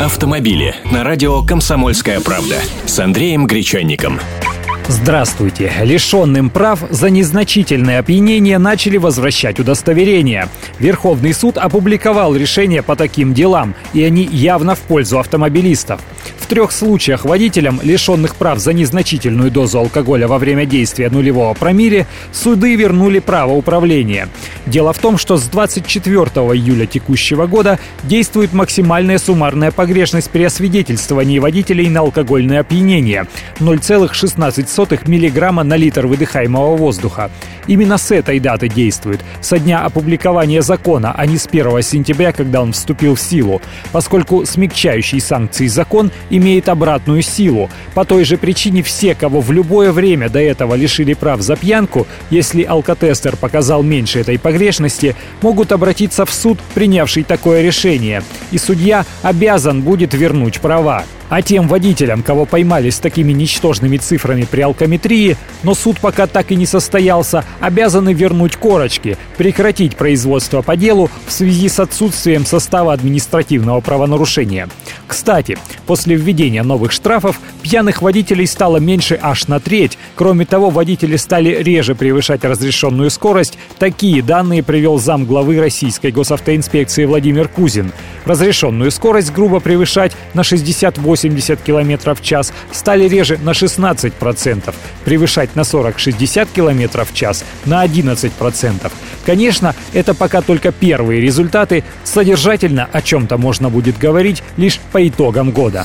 Автомобили на радио «Комсомольская правда» с Андреем Гречанником. Здравствуйте. Лишенным прав за незначительное опьянение начали возвращать удостоверения. Верховный суд опубликовал решения по таким делам, и они явно в пользу автомобилистов трех случаях водителям, лишенных прав за незначительную дозу алкоголя во время действия нулевого промилле, суды вернули право управления. Дело в том, что с 24 июля текущего года действует максимальная суммарная погрешность при освидетельствовании водителей на алкогольное опьянение – 0,16 мг на литр выдыхаемого воздуха. Именно с этой даты действует, со дня опубликования закона, а не с 1 сентября, когда он вступил в силу, поскольку смягчающий санкции закон имеет обратную силу. По той же причине все, кого в любое время до этого лишили прав за пьянку, если алкотестер показал меньше этой погрешности, могут обратиться в суд, принявший такое решение. И судья обязан будет вернуть права. А тем водителям, кого поймали с такими ничтожными цифрами при алкометрии, но суд пока так и не состоялся, обязаны вернуть корочки, прекратить производство по делу в связи с отсутствием состава административного правонарушения. Кстати, после введения новых штрафов пьяных водителей стало меньше аж на треть. Кроме того, водители стали реже превышать разрешенную скорость. Такие данные привел зам главы российской госавтоинспекции Владимир Кузин. Разрешенную скорость грубо превышать на 68 80 км в час стали реже на 16%, превышать на 40-60 км в час на 11%. Конечно, это пока только первые результаты, содержательно о чем-то можно будет говорить лишь по итогам года.